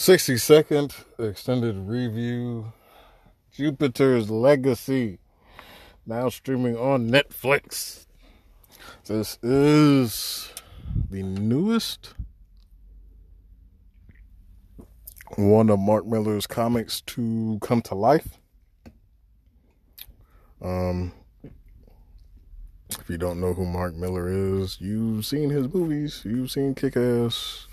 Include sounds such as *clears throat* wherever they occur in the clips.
60 second extended review Jupiter's Legacy, now streaming on Netflix. This is the newest one of Mark Millar's comics to come to life. Um, if you don't know who Mark Millar is, you've seen his movies, you've seen Kick Ass,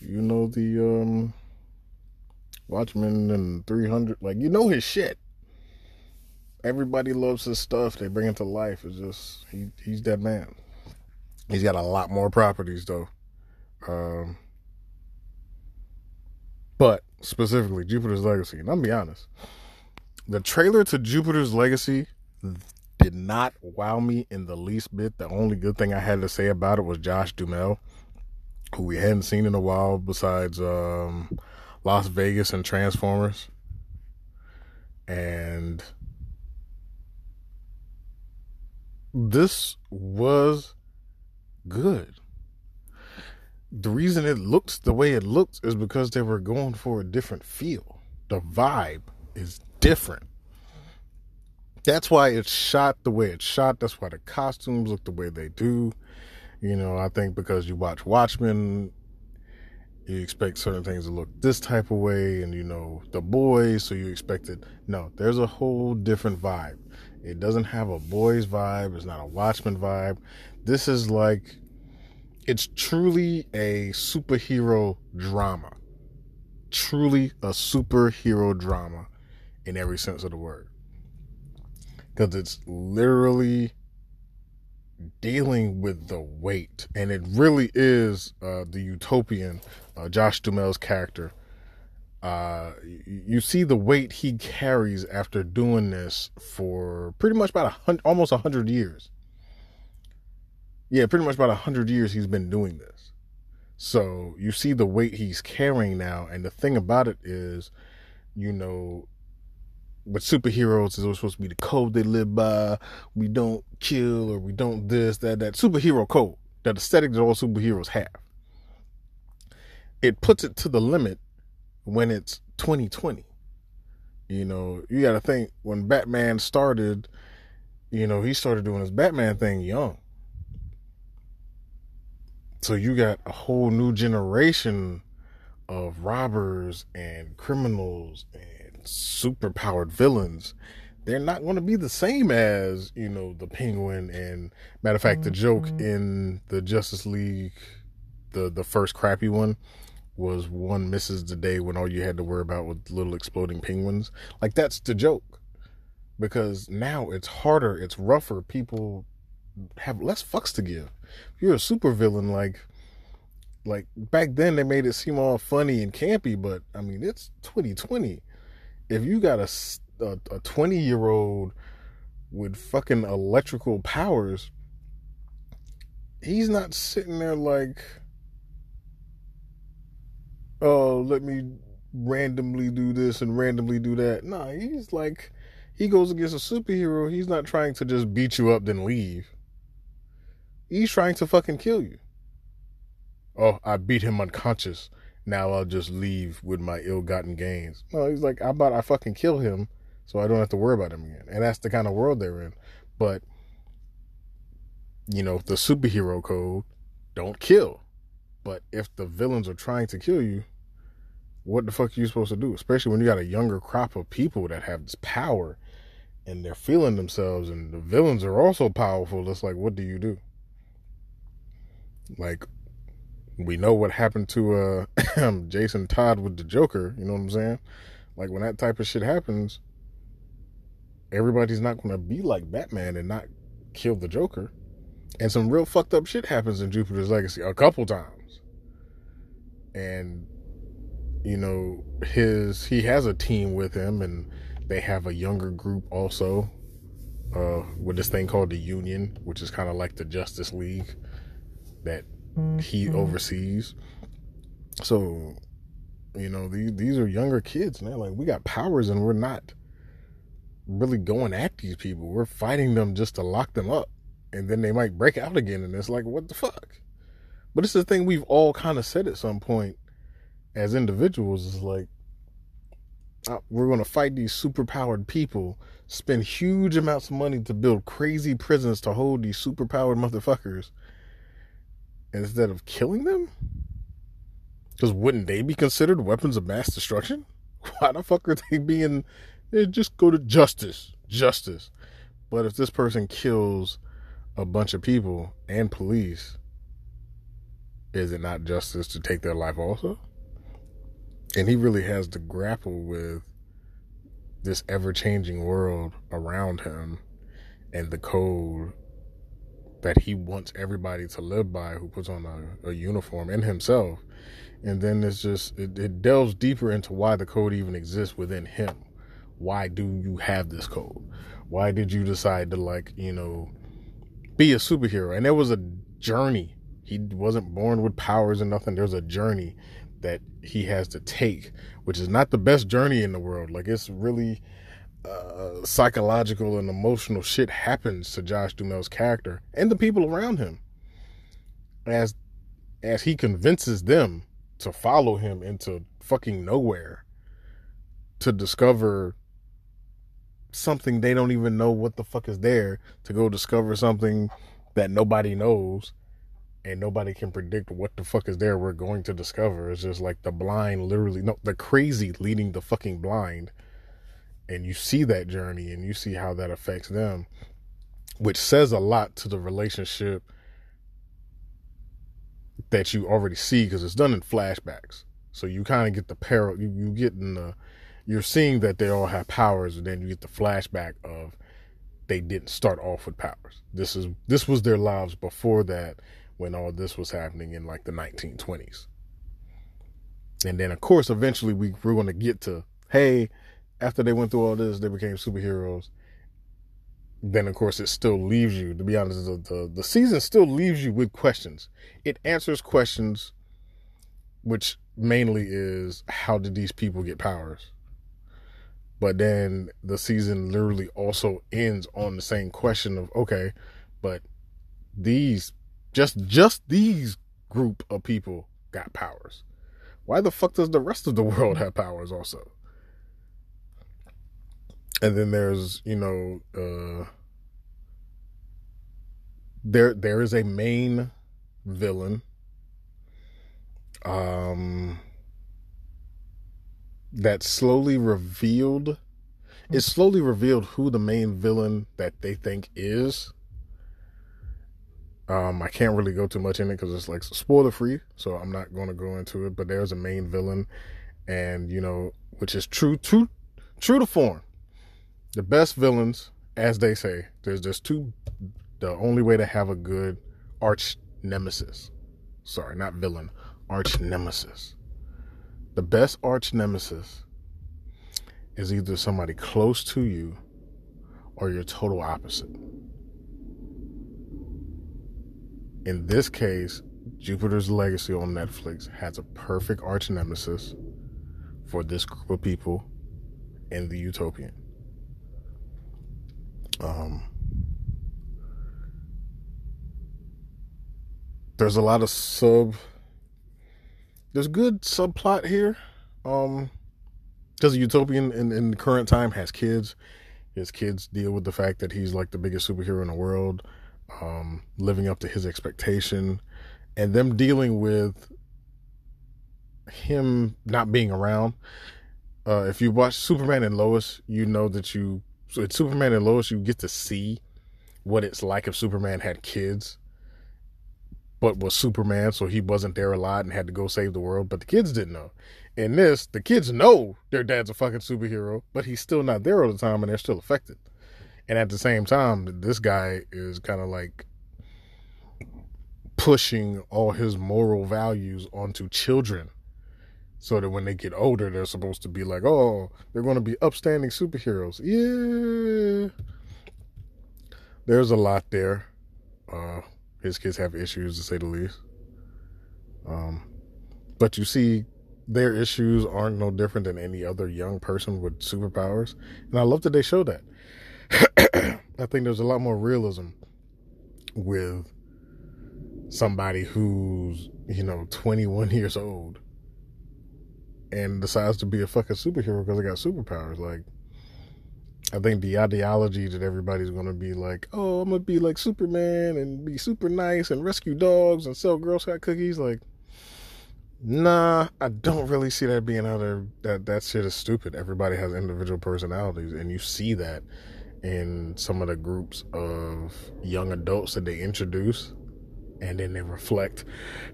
you know the um Watchmen and 300. Like, you know his shit. Everybody loves his stuff. They bring it to life. It's just, he, he's that man. He's got a lot more properties, though. Um, but specifically, Jupiter's Legacy. And I'm be honest, the trailer to Jupiter's Legacy did not wow me in the least bit. The only good thing I had to say about it was Josh Duhamel, who we hadn't seen in a while besides um, Las Vegas and Transformers. And this was good. The reason it looks the way it looks is because they were going for a different feel. The vibe is different. That's why it's shot the way it's shot. That's why the costumes look the way they do. You know, I think because you watch Watchmen you expect certain things to look this type of way and you know the boys so you expect it. No there's a whole different vibe. It doesn't have a boys vibe. It's not a watchman vibe. This is like it's truly a superhero drama. Truly a superhero drama in every sense of the word. Because it's literally dealing with the weight and it really is uh, the utopian uh, Josh Duhamel's character, uh, you see the weight he carries after doing this for pretty much about a hundred, almost a hundred years. Yeah, pretty much about a hundred years he's been doing this. So you see the weight he's carrying now, and the thing about it is, you know, with superheroes is supposed to be the code they live by. We don't kill or we don't this, that, that superhero code, that aesthetic that all superheroes have it puts it to the limit when it's 2020. You know, you got to think when Batman started, you know, he started doing his Batman thing young. So you got a whole new generation of robbers and criminals and super powered villains. They're not going to be the same as, you know, the Penguin and matter of fact, mm-hmm. the joke in the Justice League, the the first crappy one, was one misses the day when all you had to worry about was little exploding penguins. Like that's the joke. Because now it's harder, it's rougher. People have less fucks to give. If you're a supervillain, like like back then they made it seem all funny and campy, but I mean it's 2020. If you got a a 20 year old with fucking electrical powers, he's not sitting there like oh, let me randomly do this and randomly do that. Nah, he's like, he goes against a superhero. He's not trying to just beat you up then leave. He's trying to fucking kill you. Oh, I beat him unconscious. Now I'll just leave with my ill-gotten gains. No, he's like, how about I fucking kill him so I don't have to worry about him again? And that's the kind of world they're in. But, you know, the superhero code, don't kill. But if the villains are trying to kill you, what the fuck are you supposed to do? Especially when you got a younger crop of people that have this power and they're feeling themselves and the villains are also powerful. It's like, what do you do? Like, we know what happened to uh *clears throat* Jason Todd with the Joker, you know what I'm saying? Like when that type of shit happens, everybody's not gonna be like Batman and not kill the Joker. And some real fucked up shit happens in Jupiter's Legacy a couple times. And you know, his he has a team with him, and they have a younger group also uh, with this thing called the Union, which is kind of like the Justice League that he mm-hmm. oversees. So, you know, these these are younger kids, they're like, we got powers, and we're not really going at these people. We're fighting them just to lock them up, and then they might break out again, and it's like, what the fuck? But it's the thing we've all kind of said at some point as individuals is like uh, we're going to fight these superpowered people, spend huge amounts of money to build crazy prisons to hold these superpowered motherfuckers instead of killing them? Because wouldn't they be considered weapons of mass destruction? *laughs* Why the fuck are they being. They just go to justice. Justice. But if this person kills a bunch of people and police, is it not justice to take their life also? And he really has to grapple with this ever changing world around him and the code that he wants everybody to live by who puts on a, a uniform and himself. And then it's just, it, it delves deeper into why the code even exists within him. Why do you have this code? Why did you decide to, like, you know, be a superhero? And there was a journey. He wasn't born with powers and nothing. There's a journey that he has to take, which is not the best journey in the world. Like it's really uh, psychological and emotional shit happens to Josh Duhamel's character and the people around him as as he convinces them to follow him into fucking nowhere to discover something they don't even know what the fuck is there to go discover something that nobody knows and nobody can predict what the fuck is there we're going to discover. It's just like the blind literally no the crazy leading the fucking blind. And you see that journey and you see how that affects them, which says a lot to the relationship that you already see because it's done in flashbacks. So you kind of get the parallel you, you get in the you're seeing that they all have powers and then you get the flashback of they didn't start off with powers. This is this was their lives before that when all this was happening in like the 1920s. And then, of course, eventually we, we're going to get to, hey, after they went through all this, they became superheroes. Then, of course, it still leaves you, to be honest, the, the, the season still leaves you with questions. It answers questions, which mainly is how did these people get powers? But then the season literally also ends on the same question of, okay, but these just just these group of people got powers. Why the fuck does the rest of the *laughs* world have powers also? And then there's, you know, uh there there is a main villain um that slowly revealed it slowly revealed who the main villain that they think is um, I can't really go too much in it because it's like spoiler free, so I'm not going to go into it. But there's a main villain, and you know, which is true, true, true to form. The best villains, as they say, there's just two. The only way to have a good arch nemesis, sorry, not villain, arch nemesis. The best arch nemesis is either somebody close to you or your total opposite. in this case, Jupiter's Legacy on Netflix has a perfect arch nemesis for this group of people in the utopian. Um, there's a lot of sub. There's good subplot here. Um, because utopian in, in the current time has kids. His kids deal with the fact that he's like the biggest superhero in the world um, living up to his expectation, and them dealing with him not being around. Uh, if you watch Superman and Lois, you know that you so it's Superman and Lois. You get to see what it's like if Superman had kids, but was Superman, so he wasn't there a lot and had to go save the world. But the kids didn't know. In this, the kids know their dad's a fucking superhero, but he's still not there all the time, and they're still affected. And at the same time, this guy is kind of like pushing all his moral values onto children so that when they get older, they're supposed to be like, oh, they're going to be upstanding superheroes. Yeah. There's a lot there. Uh, his kids have issues, to say the least. Um, but you see, their issues aren't no different than any other young person with superpowers. And I love that they show that. *clears throat* I think there's a lot more realism with somebody who's, you know, 21 years old and decides to be a fucking superhero because they got superpowers. Like, I think the ideology that everybody's gonna be like, oh, I'm gonna be like Superman and be super nice and rescue dogs and sell Girl Scout cookies. Like, nah, I don't really see that being out there. That that shit is stupid. Everybody has individual personalities, and you see that in some of the groups of young adults that they introduce and then they reflect.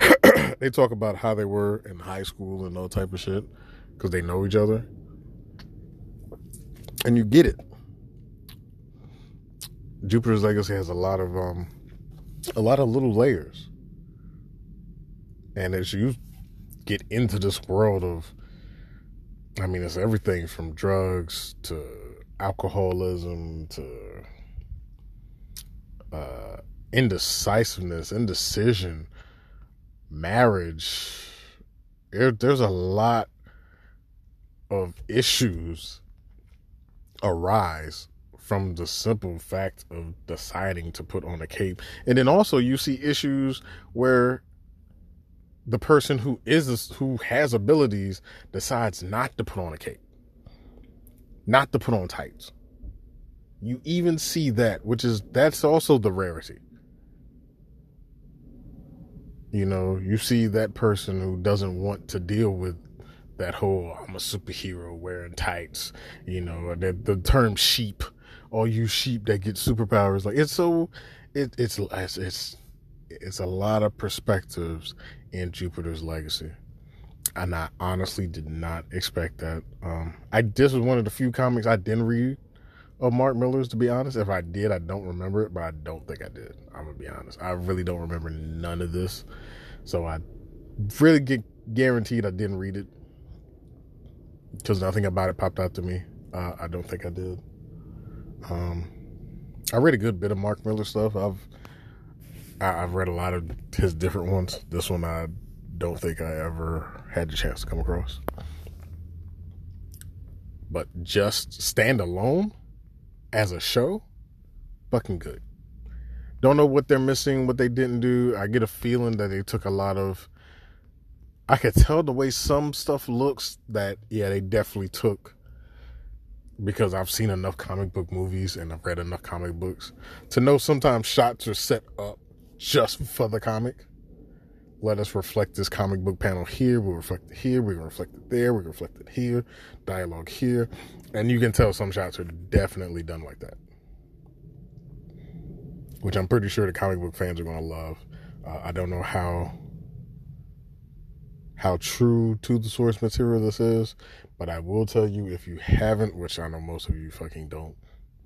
*laughs* *clears throat* they talk about how they were in high school and all type of shit because they know each other, and you get it. Jupiter's Legacy has a lot of um, a lot of little layers, and as you get into this world of, I mean, it's everything from drugs to alcoholism to uh, indecisiveness, indecision, marriage. There, there's a lot of issues arise from the simple fact of deciding to put on a cape. And then also you see issues where the person who is who has abilities decides not to put on a cape. Not to put on tights. You even see that, which is that's also the rarity. You know, you see that person who doesn't want to deal with that whole I'm a superhero wearing tights, you know, the, the term sheep, all you sheep that get superpowers. Like it's so, it, it's, it's, it's, it's a lot of perspectives in Jupiter's legacy. And I honestly did not expect that. Um, I, this was one of the few comics I didn't read of Mark Millar's, to be honest. If I did, I don't remember it, but I don't think I did. I'm gonna be honest. I really don't remember none of this, so I really get guaranteed I didn't read it because nothing about it popped out to me. Uh, I don't think I did. Um, I read a good bit of Mark Millar stuff. I've I, I've read a lot of his different ones. This one I don't think I ever had the chance to come across. But just stand alone as a show, fucking good. Don't know what they're missing, what they didn't do. I get a feeling that they took a lot of. I could tell the way some stuff looks that, yeah, they definitely took. Because I've seen enough comic book movies and I've read enough comic books to know sometimes shots are set up just for the comic. Let us reflect this comic book panel here. We reflect it here. We reflect it there. We reflect it here. Dialogue here. And you can tell some shots are definitely done like that. Which I'm pretty sure the comic book fans are going to love. Uh, I don't know how how true to the source material this is, but I will tell you if you haven't, which I know most of you fucking don't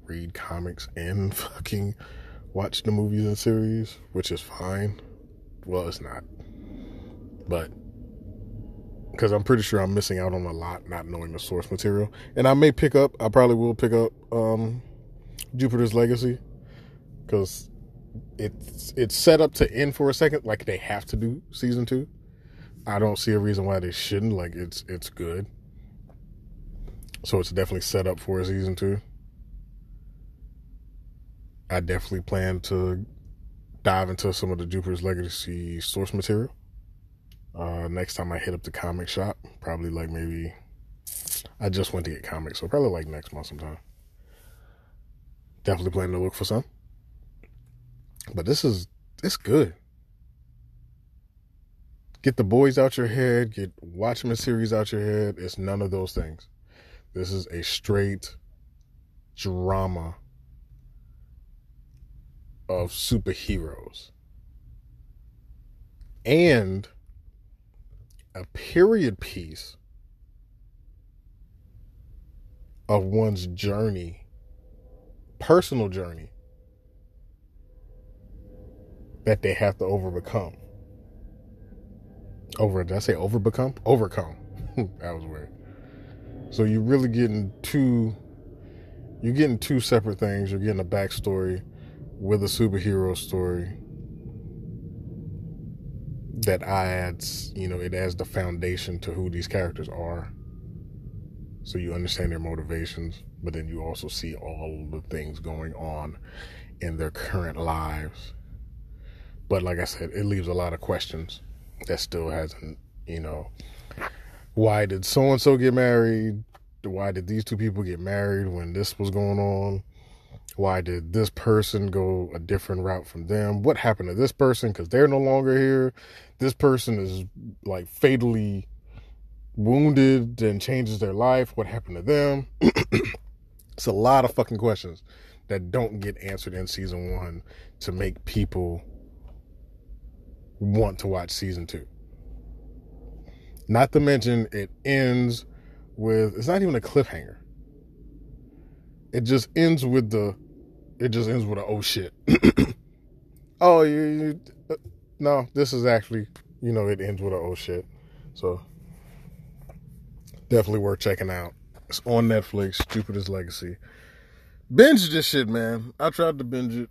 read comics and *laughs* fucking watch the movies and series, which is fine. Well, it's not. But because I'm pretty sure I'm missing out on a lot not knowing the source material. And I may pick up, I probably will pick up um, Jupiter's Legacy because it's it's set up to end for a second, like they have to do season two. I don't see a reason why they shouldn't. Like it's it's good, so it's definitely set up for a season two. I definitely plan to dive into some of the Jupiter's Legacy source material. Uh, next time I hit up the comic shop, probably like maybe I just went to get comics, so probably like next month sometime. Definitely planning to look for some. But this is it's good. Get the boys out your head, get Watchmen series out your head. It's none of those things. This is a straight drama of superheroes. And a period piece of one's journey, personal journey that they have to overcome. Over, did I say overcome? Overcome. *laughs* that was weird. So you're really getting two, you're getting two separate things. You're getting a backstory with a superhero story that adds, you know, it adds the foundation to who these characters are. So you understand their motivations, but then you also see all the things going on in their current lives. But like I said, it leaves a lot of questions that still hasn't, you know, why did so and so get married? Why did these two people get married when this was going on? Why did this person go a different route from them? What happened to this person because they're no longer here? This person is like fatally wounded and changes their life. What happened to them? *clears throat* it's a lot of fucking questions that don't get answered in season one to make people want to watch season two. Not to mention, it ends with it's not even a cliffhanger. It just ends with the, it just ends with a oh shit. *clears throat* oh, you, you, uh, no, this is actually, you know, it ends with a oh shit. So definitely worth checking out. It's on Netflix. Jupiter's Legacy. Binge this shit, man. I tried to binge it.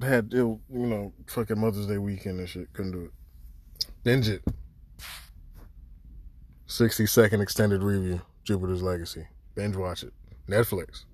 Had ill, you know, fucking Mother's Day weekend and shit. Couldn't do it. Binge it. 60 second extended review. Jupiter's Legacy. Binge watch it. Netflix.